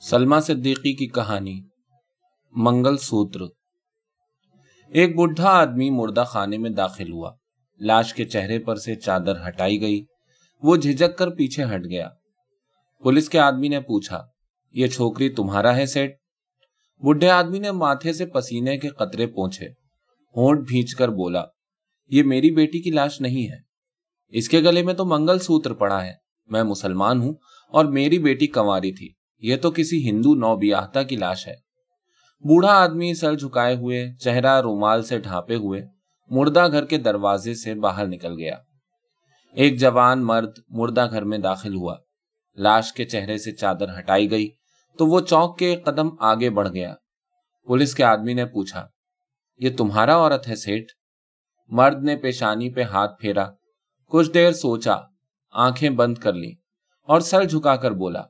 سلما صدیقی کی کہانی، منگل سوتر۔ ایک بڈھا آدمی مردہ خانے میں داخل ہوا۔ لاش کے چہرے پر سے چادر ہٹائی گئی۔ وہ جھجک کر پیچھے ہٹ گیا۔ پولیس کے آدمی نے پوچھا، یہ چھوکری تمہارا ہے سیٹ بڈھے آدمی نے ماتھے سے پسینے کے قطرے پہنچے ہونٹ بھیج کر بولا، یہ میری بیٹی کی لاش نہیں ہے۔ اس کے گلے میں تو منگل سوتر پڑا ہے۔ میں مسلمان ہوں اور میری بیٹی کنواری تھی۔ یہ تو کسی ہندو نو بیاہتا کی لاش ہے۔ بوڑھا آدمی سر جھکائے ہوئے، چہرہ رومال سے ڈھانپے ہوئے، مردہ گھر کے دروازے سے باہر نکل گیا۔ ایک جوان مرد مردہ گھر میں داخل ہوا۔ لاش کے چہرے سے چادر ہٹائی گئی تو وہ چوک کے قدم آگے بڑھ گیا۔ پولیس کے آدمی نے پوچھا، یہ تمہارا عورت ہے سیٹ مرد نے پیشانی پہ ہاتھ پھیرا۔ کچھ دیر سوچا، آنکھیں بند کر لی اور سر جھکا کر بولا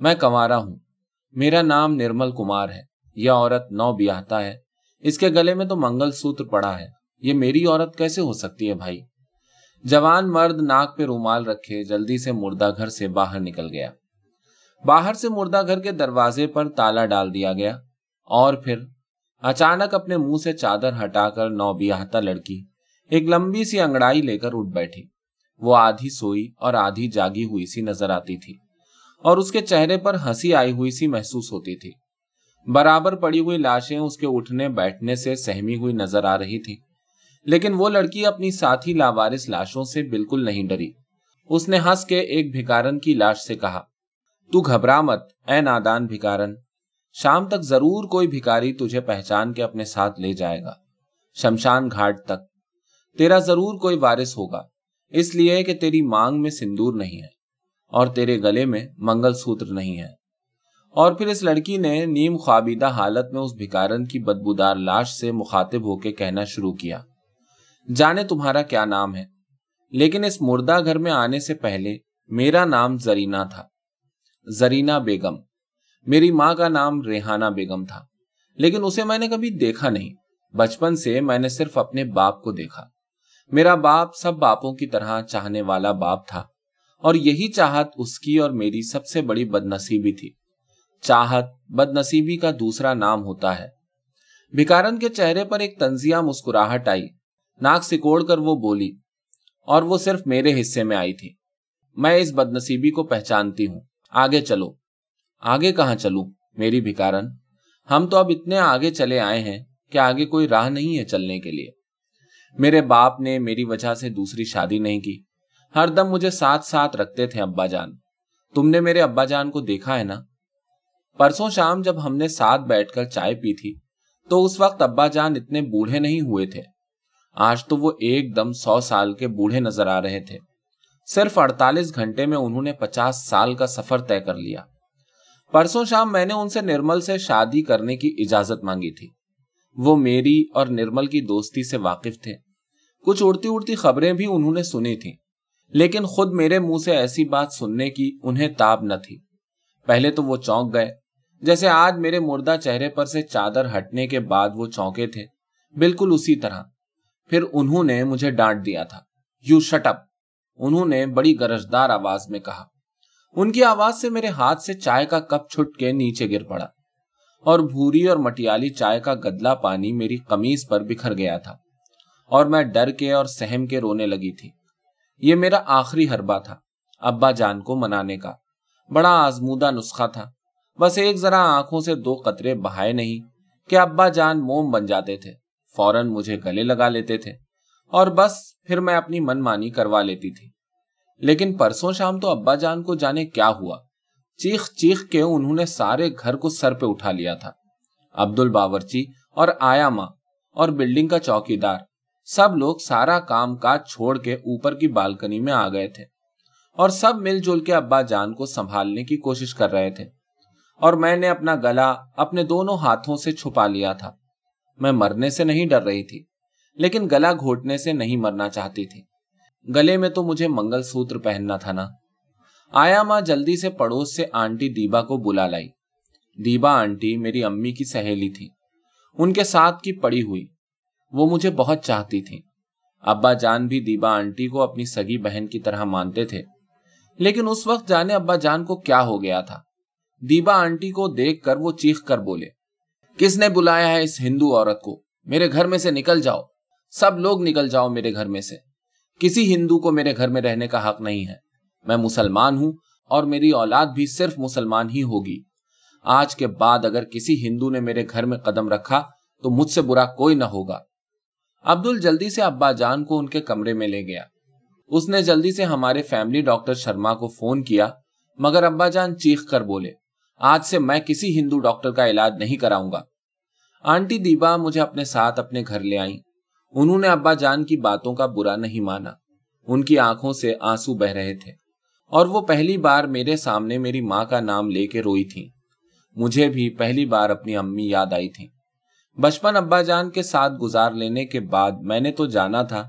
میں کنوارا ہوں۔ میرا نام نرمل کمار ہے۔ یہ عورت نو بیاہتا ہے۔ اس کے گلے میں تو منگل سوتر پڑا ہے۔ یہ میری عورت کیسے ہو سکتی ہے بھائی؟ جوان مرد ناک پہ رومال رکھے جلدی سے مردہ گھر سے باہر نکل گیا۔ باہر سے مردہ گھر کے دروازے پر تالا ڈال دیا گیا۔ اور پھر اچانک اپنے منہ سے چادر ہٹا کر نو بیاہتا لڑکی ایک لمبی سی انگڑائی لے کر اٹھ بیٹھی۔ وہ آدھی سوئی اور آدھی جاگی ہوئی سی نظر آتی تھی۔ اور اس کے چہرے پر ہنسی آئی ہوئی سی محسوس ہوتی تھی۔ برابر پڑی ہوئی لاشیں اس کے اٹھنے بیٹھنے سے سہمی ہوئی نظر آ رہی تھی لیکن وہ لڑکی اپنی ساتھی لاوارس لاشوں سے بالکل نہیں ڈری۔ اس نے ہنس کے ایک بھکارن کی لاش سے کہا، تو گھبرا مت، اے نادان بھکارن۔ شام تک ضرور کوئی بھکاری تجھے پہچان کے اپنے ساتھ لے جائے گا۔ شمشان گھاٹ تک۔ تیرا ضرور کوئی وارث ہوگا۔ اس لیے کہ تیری مانگ میں سندور نہیں ہے۔ اور تیرے گلے میں منگل سوتر نہیں ہے۔ اور پھر اس لڑکی نے نیم خوابیدہ حالت میں اس بھکارن کی بدبودار لاش سے مخاطب ہو کے کہنا شروع کیا۔ جانے تمہارا کیا نام ہے؟ لیکن اس مردہ گھر میں آنے سے پہلے میرا نام زرینا تھا۔ زرینا بیگم۔ میری ماں کا نام ریحانہ بیگم تھا۔ لیکن اسے میں نے کبھی دیکھا نہیں۔ بچپن سے میں نے صرف اپنے باپ کو دیکھا۔ میرا باپ سب باپوں کی طرح چاہنے والا باپ تھا۔ اور یہی چاہت اس کی اور میری سب سے بڑی بد نصیبی تھی۔ چاہت بد نصیبی کا دوسرا نام ہوتا ہے۔ بھکارن کے چہرے پر ایک تنزیہ مسکراہٹ آئی۔ ناک سکوڑ کر وہ بولی، اور وہ صرف میرے حصے میں آئی تھی۔ میں اس بد نصیبی کو پہچانتی ہوں۔ آگے چلو۔ آگے کہاں چلوں، میری بھکارن؟ ہم تو اب اتنے آگے چلے آئے ہیں کہ آگے کوئی راہ نہیں ہے چلنے کے لیے۔ میرے باپ نے میری وجہ سے دوسری شادی نہیں کی۔ ہر دم مجھے ساتھ ساتھ رکھتے تھے ابا جان۔ تم نے میرے ابا جان کو دیکھا ہے نا؟ پرسوں شام جب ہم نے ساتھ بیٹھ کر چائے پی تھی، تو اس وقت ابا جان اتنے بوڑھے نہیں ہوئے تھے۔ آج تو وہ ایک دم سو سال کے بوڑھے نظر آ رہے تھے۔ صرف اڑتالیس گھنٹے میں انہوں نے پچاس سال کا سفر طے کر لیا۔ پرسوں شام میں نے ان سے نرمل سے شادی کرنے کی اجازت مانگی تھی۔ وہ میری اور نرمل کی دوستی سے واقف تھے۔ کچھ اڑتی اڑتی خبریں بھی انہوں نے سنی تھی لیکن خود میرے منہ سے ایسی بات سننے کی انہیں تاب نہ تھی۔ پہلے تو وہ چونک گئے۔ جیسے آج میرے مردہ چہرے پر سے چادر ہٹنے کے بعد وہ چونکے تھے، بالکل اسی طرح۔ پھر انہوں نے مجھے ڈانٹ دیا تھا۔ یو شٹ اپ انہوں نے بڑی گرجدار آواز میں کہا۔ ان کی آواز سے میرے ہاتھ سے چائے کا کپ چھٹ کے نیچے گر پڑا اور بھوری اور مٹیالی چائے کا گدلا پانی میری قمیض پر بکھر گیا تھا اور میں ڈر کے اور سہم کے رونے لگی تھی۔ یہ میرا آخری حربہ تھا، ابا جان کو منانے کا۔ بڑا آزمودہ نسخہ تھا۔ بس ایک ذرا آنکھوں سے دو قطرے بہائے نہیں کہ ابا جان موم بن جاتے تھے، فوراً مجھے گلے لگا لیتے تھے اور بس پھر میں اپنی من مانی کروا لیتی تھی۔ لیکن پرسوں شام تو ابا جان کو جانے کیا ہوا؟ چیخ چیخ کے انہوں نے سارے گھر کو سر پہ اٹھا لیا تھا۔ عبد الباورچی اور آیا ماں اور بلڈنگ کا چوکی دار سب لوگ سارا کام کاج چھوڑ کے اوپر کی بالکنی میں آ گئے تھے اور سب مل جل کے ابا جان کو سنبھالنے کی کوشش کر رہے تھے اور میں نے اپنا گلا اپنے دونوں ہاتھوں سے چھپا لیا تھا۔ میں مرنے سے نہیں ڈر رہی تھی، لیکن گلا گھوٹنے سے نہیں مرنا چاہتی تھی۔ گلے میں تو مجھے منگل سوتر پہننا تھا نا۔ آیا ماں جلدی سے پڑوس سے آنٹی دیبا کو بلا لائی۔ دیبا آنٹی میری امی کی سہیلی تھی۔ ان کے ساتھ کی پڑی ہوئی۔ وہ مجھے بہت چاہتی تھی ابا جان بھی دیبا آنٹی کو اپنی سگی بہن کی طرح مانتے تھے۔ لیکن اس وقت جانے ابا جان کو کیا ہو گیا تھا۔ دیبا آنٹی کو دیکھ کر وہ چیخ کر بولے، کس نے بلایا ہے اس ہندو عورت کو؟ میرے گھر میں سے نکل جاؤ۔ سب لوگ نکل جاؤ میرے گھر میں سے۔ کسی ہندو کو میرے گھر میں رہنے کا حق نہیں ہے۔ میں مسلمان ہوں اور میری اولاد بھی صرف مسلمان ہی ہوگی۔ آج کے بعد اگر کسی ہندو نے میرے گھر میں قدم رکھا تو مجھ سے برا کوئی نہ ہوگا۔ عبدل جلدی سے ابا جان کو ان کے کمرے میں لے گیا۔ اس نے جلدی سے ہمارے فیملی ڈاکٹر شرما کو فون کیا، مگر ابا جان چیخ کر بولے، آج سے میں کسی ہندو ڈاکٹر کا علاج نہیں کراؤں گا۔ آنٹی دیبا مجھے اپنے ساتھ اپنے گھر لے آئیں۔ انہوں نے ابا جان کی باتوں کا برا نہیں مانا۔ ان کی آنکھوں سے آنسو بہ رہے تھے۔ اور وہ پہلی بار میرے سامنے میری ماں کا نام لے کے روئی تھی مجھے بھی پہلی بار اپنی امی یاد آئی تھی بچپن ابا جان کے ساتھ گزار لینے کے بعد میں نے تو جانا تھا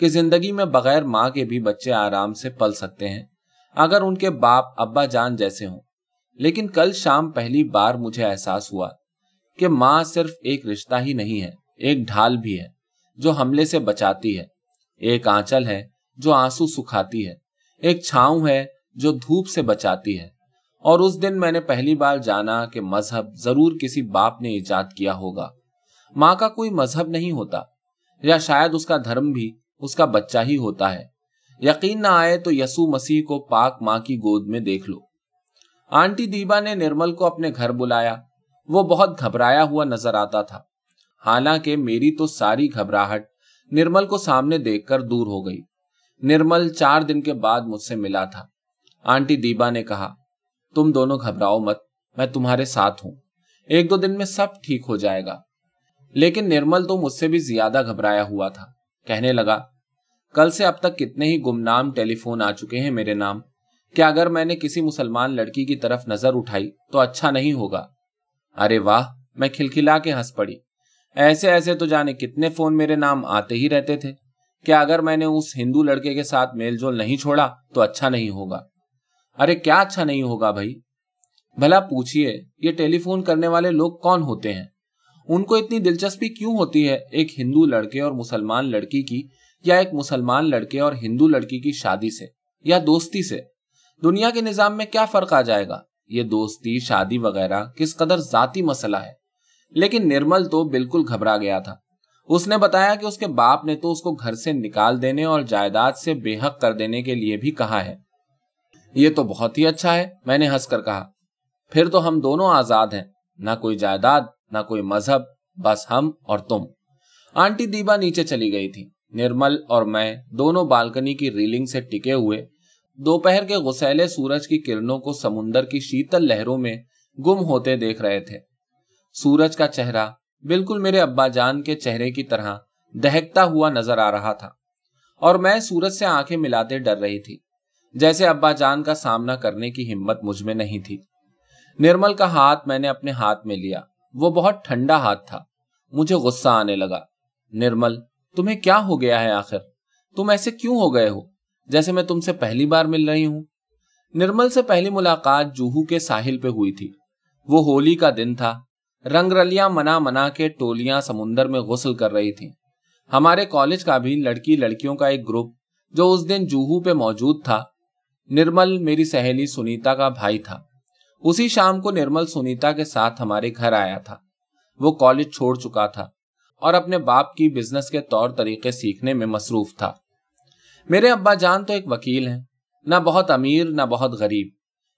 کہ زندگی میں بغیر ماں کے بھی بچے آرام سے پل سکتے ہیں، اگر ان کے باپ ابا جان جیسے ہوں۔ لیکن کل شام پہلی بار مجھے احساس ہوا کہ ماں صرف ایک رشتہ ہی نہیں ہے، ایک ڈھال بھی ہے، جو حملے سے بچاتی ہے۔ ایک آنچل ہے جو آنسو سکھاتی ہے، ایک چھاؤں ہے جو دھوپ سے بچاتی ہے۔ اور اس دن میں نے پہلی بار جانا کہ مذہب ضرور کسی باپ نے ایجاد کیا ہوگا۔ ماں کا کوئی مذہب نہیں ہوتا، یا شاید اس کا دھرم بھی اس کا بچہ ہی ہوتا ہے۔ یقین نہ آئے تو یسو مسیح کو پاک ماں کی گود میں دیکھ لو۔ آنٹی دیبا نے نرمل کو اپنے گھر بلایا۔ وہ بہت گھبرایا ہوا نظر آتا تھا۔ حالانکہ میری تو ساری گھبراہٹ نرمل کو سامنے دیکھ کر دور ہو گئی۔ نرمل چار دن کے بعد مجھ سے ملا تھا۔ آنٹی دیبا نے کہا، تم دونوں گھبراؤ مت، میں تمہارے ساتھ ہوں۔ ایک دو دن میں سب ٹھیک ہو جائے گا۔ لیکن نرمل تو مجھ سے بھی زیادہ گھبرایا ہوا تھا۔ کہنے لگا، کل سے اب تک کتنے ہی گمنام ٹیلی فون آ چکے ہیں میرے نام۔ کہ اگر میں نے کسی مسلمان لڑکی کی طرف نظر اٹھائی تو اچھا نہیں ہوگا۔ ارے واہ، میں کھلکھلا کے ہنس پڑی۔ ایسے ایسے تو جانے کتنے فون میرے نام آتے ہی رہتے تھے۔ کہ اگر میں نے اس ہندو لڑکے کے ساتھ میل جول نہیں چھوڑا تو اچھا نہیں ہوگا۔ ارے کیا اچھا نہیں ہوگا بھائی؟ بھلا پوچھئے، یہ ٹیلی فون کرنے والے لوگ کون ہوتے ہیں؟ ان کو اتنی دلچسپی کیوں ہوتی ہے ایک ہندو لڑکے اور مسلمان لڑکی کی یا ایک مسلمان لڑکے اور ہندو لڑکی کی شادی سے یا دوستی سے؟ دنیا کے نظام میں کیا فرق آ جائے گا؟ یہ دوستی، شادی وغیرہ کس قدر ذاتی مسئلہ ہے؟ لیکن نرمل تو بالکل گھبرا گیا تھا۔ اس نے بتایا کہ اس کے باپ نے تو اس کو گھر سے نکال دینے اور جائیداد سے بے حق کر دینے کے لیے بھی کہا ہے۔ یہ تو بہت ہی اچھا ہے، میں نے ہنس کر کہا۔ پھر تو ہم دونوں آزاد ہیں، نہ کوئی جائیداد نہ کوئی مذہب، بس ہم اور تم۔ آنٹی دیبا نیچے چلی گئی تھی۔ نرمل اور میں دونوں بالکنی کی ریلنگ سے ٹکے ہوئے، دوپہر کے غسیلے سورج کی کرنوں کو سمندر کی شیتل لہروں میں گم ہوتے دیکھ رہے تھے۔ سورج کا چہرہ بالکل میرے ابا جان کے چہرے کی طرح دہکتا ہوا نظر آ رہا تھا۔ اور میں سورج سے آنکھیں ملاتے ڈر رہی تھی، جیسے ابا جان کا سامنا کرنے کی ہمت مجھ میں نہیں تھی۔ نرمل کا ہاتھ میں نے اپنے ہاتھ میں لیا۔ وہ بہت ٹھنڈا ہاتھ تھا۔ مجھے غصہ آنے لگا۔ نرمل، تمہیں کیا ہو گیا ہے آخر؟ تم ایسے کیوں ہو گئے ہو؟ جیسے میں تم سے پہلی بار مل رہی ہوں۔ نرمل سے پہلی ملاقات جوہو کے ساحل پہ ہوئی تھی۔ وہ ہولی کا دن تھا۔ رنگ رلیاں منا منا کے ٹولیاں سمندر میں غسل کر رہی تھیں۔ ہمارے کالج کا بھی لڑکی لڑکیوں کا ایک گروپ جو اس دن جوہو پہ موجود تھا۔ نرمل، میری سہیلی سنیتا کا بھائی تھا۔ اسی شام کو نرمل سنیتا کے ساتھ ہمارے گھر آیا تھا۔ وہ کالج چھوڑ چکا تھا اور اپنے باپ کی بزنس کے طور طریقے سیکھنے میں مصروف تھا۔ میرے ابا جان تو ایک وکیل ہیں، نہ بہت امیر، نہ بہت غریب۔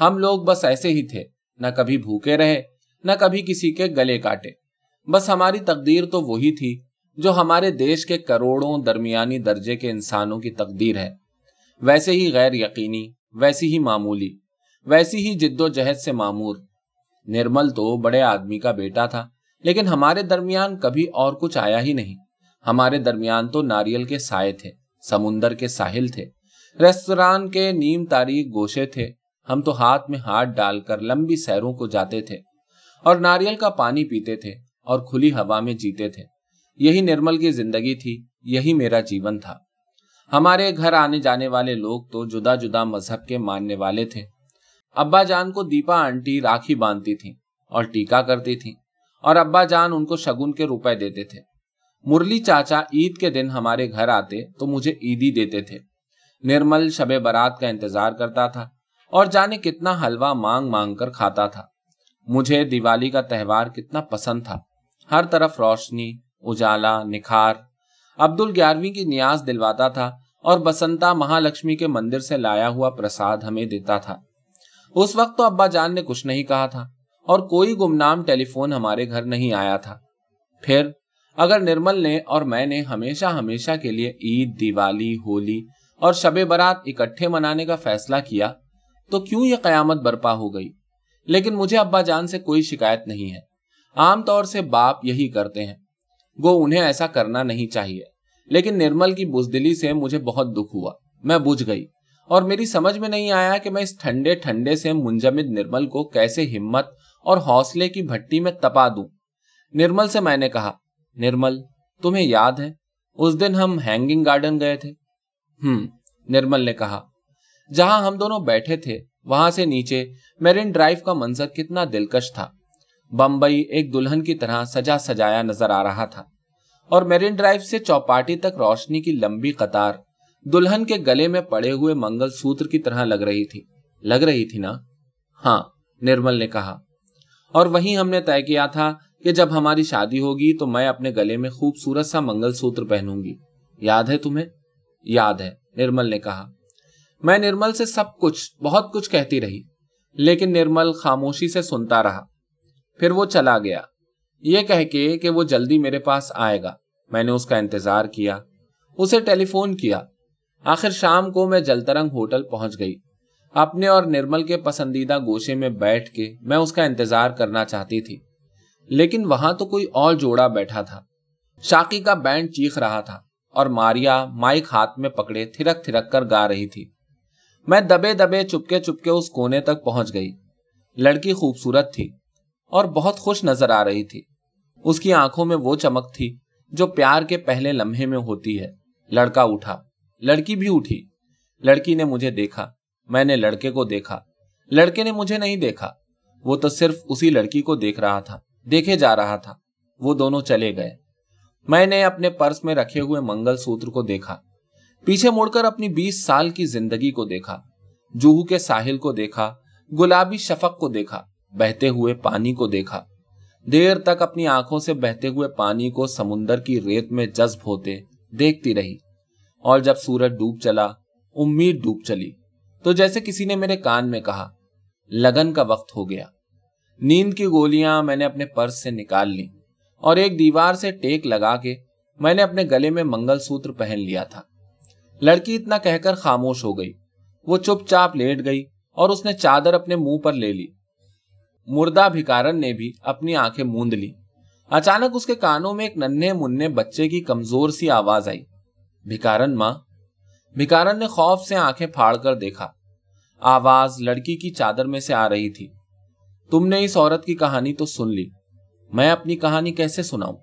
ہم لوگ بس ایسے ہی تھے، نہ کبھی بھوکے رہے، نہ کبھی کسی کے گلے کاٹے۔ بس ہماری تقدیر تو وہی تھی جو ہمارے دیش کے کروڑوں درمیانی درجے کے انسانوں کی تقدیر ہے۔ ویسے ہی غیر یقینی ویسی ہی معمولی۔ ویسی ہی جد و جہد سے معمور۔ نرمل تو بڑے آدمی کا بیٹا تھا، لیکن ہمارے درمیان کبھی اور کچھ آیا ہی نہیں۔ ہمارے درمیان تو ناریل کے سائے تھے، سمندر کے ساحل تھے ریستوران کے نیم تاریخ گوشے تھے۔ ہم تو ہاتھ میں ہاتھ ڈال کر لمبی سیروں کو جاتے تھے اور ناریل کا پانی پیتے تھے اور کھلی ہوا میں جیتے تھے۔ یہی نرمل کی زندگی تھی، یہی میرا جیون تھا۔ ہمارے گھر آنے جانے والے لوگ تو جدا جدا مذہب کے ماننے والے تھے۔ ابا جان کو دیپا آنٹی راکھی باندھتی تھی اور ٹیکا کرتی تھی اور ابا جان ان کو شگن کے روپے دیتے تھے۔ مرلی چاچا عید کے دن ہمارے گھر آتے تو مجھے عیدی دیتے تھے۔ نرمل شب برات کا انتظار کرتا تھا اور جانے کتنا حلوہ مانگ مانگ کر کھاتا تھا۔ مجھے دیوالی کا تہوار کتنا پسند تھا۔ ہر طرف روشنی، اجالا، نکھار۔ عبد الگیارہویں کی نیاز دلواتا تھا اور بسنتا مہالکشمی کے مندر سے لایا ہوا پرساد ہمیں دیتا تھا۔ اس وقت تو ابا جان نے کچھ نہیں کہا تھا اور کوئی گمنام ٹیلی فون ہمارے گھر نہیں آیا تھا۔ پھر اگر نرمل نے اور میں نے ہمیشہ ہمیشہ کے لیے عید، دیوالی، ہولی اور شب برات اکٹھے منانے کا فیصلہ کیا تو کیوں یہ قیامت برپا ہو گئی؟ لیکن مجھے ابا جان سے کوئی شکایت نہیں ہے۔ عام طور سے باپ یہی کرتے ہیں۔ گو انہیں ایسا کرنا نہیں چاہیے۔ لیکن نرمل کی بزدلی سے مجھے بہت دکھ ہوا۔ میں بجھ گئی۔ اور میری سمجھ میں نہیں آیا کہ میں اس ٹھنڈے ٹھنڈے سے منجمد نرمل کو کیسے ہمت اور حوصلے کی بھٹی میں تپا دوں۔ نرمل سے میں نے کہا، نرمل، تمہیں یاد ہے؟ اس دن ہم ہینگنگ گارڈن گئے تھے۔ ہم، نرمل نے کہا، جہاں ہم دونوں بیٹھے تھے، وہاں سے نیچے میرین ڈرائیو کا منظر کتنا دلکش تھا۔ بمبئی ایک دلہن کی طرح سجا سجایا نظر آ رہا تھا اور میرین ڈرائیو سے چوپاٹی تک روشنی کی لمبی قطار دلہن کے گلے میں پڑے ہوئے منگل سوتر کی طرح لگ رہی تھی۔ لگ رہی تھی نا؟ ہاں نرمل نے کہا۔ اور وہیں ہم نے طے کیا تھا کہ جب ہماری شادی ہوگی تو میں اپنے گلے میں خوبصورت سا منگل سوتر پہنوں گی۔ یاد ہے تمہیں؟ یاد ہے، نرمل نے کہا۔ میں نرمل سے سب کچھ، بہت کچھ کہتی رہی، لیکن نرمل خاموشی سے سنتا رہا۔ پھر وہ چلا گیا۔ یہ کہہ کے کہ وہ جلدی میرے پاس آئے گا۔ میں نے اس کا انتظار کیا، اسے ٹیلی فون کیا۔ آخر شام کو میں جلترنگ ہوٹل پہنچ گئی۔ اپنے اور نرمل کے پسندیدہ گوشے میں بیٹھ کے میں اس کا انتظار کرنا چاہتی تھی۔ لیکن وہاں تو کوئی اور جوڑا بیٹھا تھا۔ شاکی کا بینڈ چیخ رہا تھا اور ماریا مائک ہاتھ میں پکڑے تھرک تھرک کر گا رہی تھی۔ میں دبے دبے چپکے چپکے اس کونے تک پہنچ گئی۔ لڑکی خوبصورت تھی اور بہت خوش نظر آ رہی تھی۔ اس کی آنکھوں میں وہ چمک تھی جو پیار کے پہلے لمحے میں ہوتی ہے۔ لڑکا اٹھا۔ لڑکی بھی اٹھی۔ لڑکی نے مجھے دیکھا۔ میں نے لڑکے کو دیکھا۔ لڑکے نے مجھے نہیں دیکھا۔ وہ تو صرف اسی لڑکی کو دیکھ رہا تھا۔ دیکھے جا رہا تھا۔ وہ دونوں چلے گئے۔ میں نے اپنے پرس میں رکھے ہوئے منگل سوتر کو دیکھا۔ پیچھے مڑ کر اپنی بیس سال کی زندگی کو دیکھا۔ جوہو کے ساحل کو دیکھا۔ گلابی شفق کو دیکھا۔ بہتے ہوئے پانی کو دیکھا۔ دیر تک اپنی آنکھوں سے بہتے ہوئے پانی کو سمندر کی ریت میں جذب ہوتے دیکھتی رہی۔ اور جب سورج ڈوب چلا، امید ڈوب چلی۔ تو جیسے کسی نے میرے کان میں کہا، لگن کا وقت ہو گیا۔ نیند کی گولیاں میں نے اپنے پرس سے نکال لی اور ایک دیوار سے ٹیک لگا کے میں نے اپنے گلے میں منگل سوتر پہن لیا تھا۔ لڑکی اتنا کہہ کر خاموش ہو گئی۔ وہ چپ چاپ لیٹ گئی اور اس نے چادر اپنے منہ پر لے لی۔ مردہ بھکارن نے بھی اپنی آنکھیں موند لی اچانک اس کے کانوں میں ایک ننھے منہ بچے کی کمزور سی آواز آئی۔ بھکارن ماں۔ بھکارن نے خوف سے آنکھیں پھاڑ کر دیکھا۔ آواز لڑکی کی چادر میں سے آ رہی تھی۔ تم نے اس عورت کی کہانی تو سن لی۔ میں اپنی کہانی کیسے سناؤں؟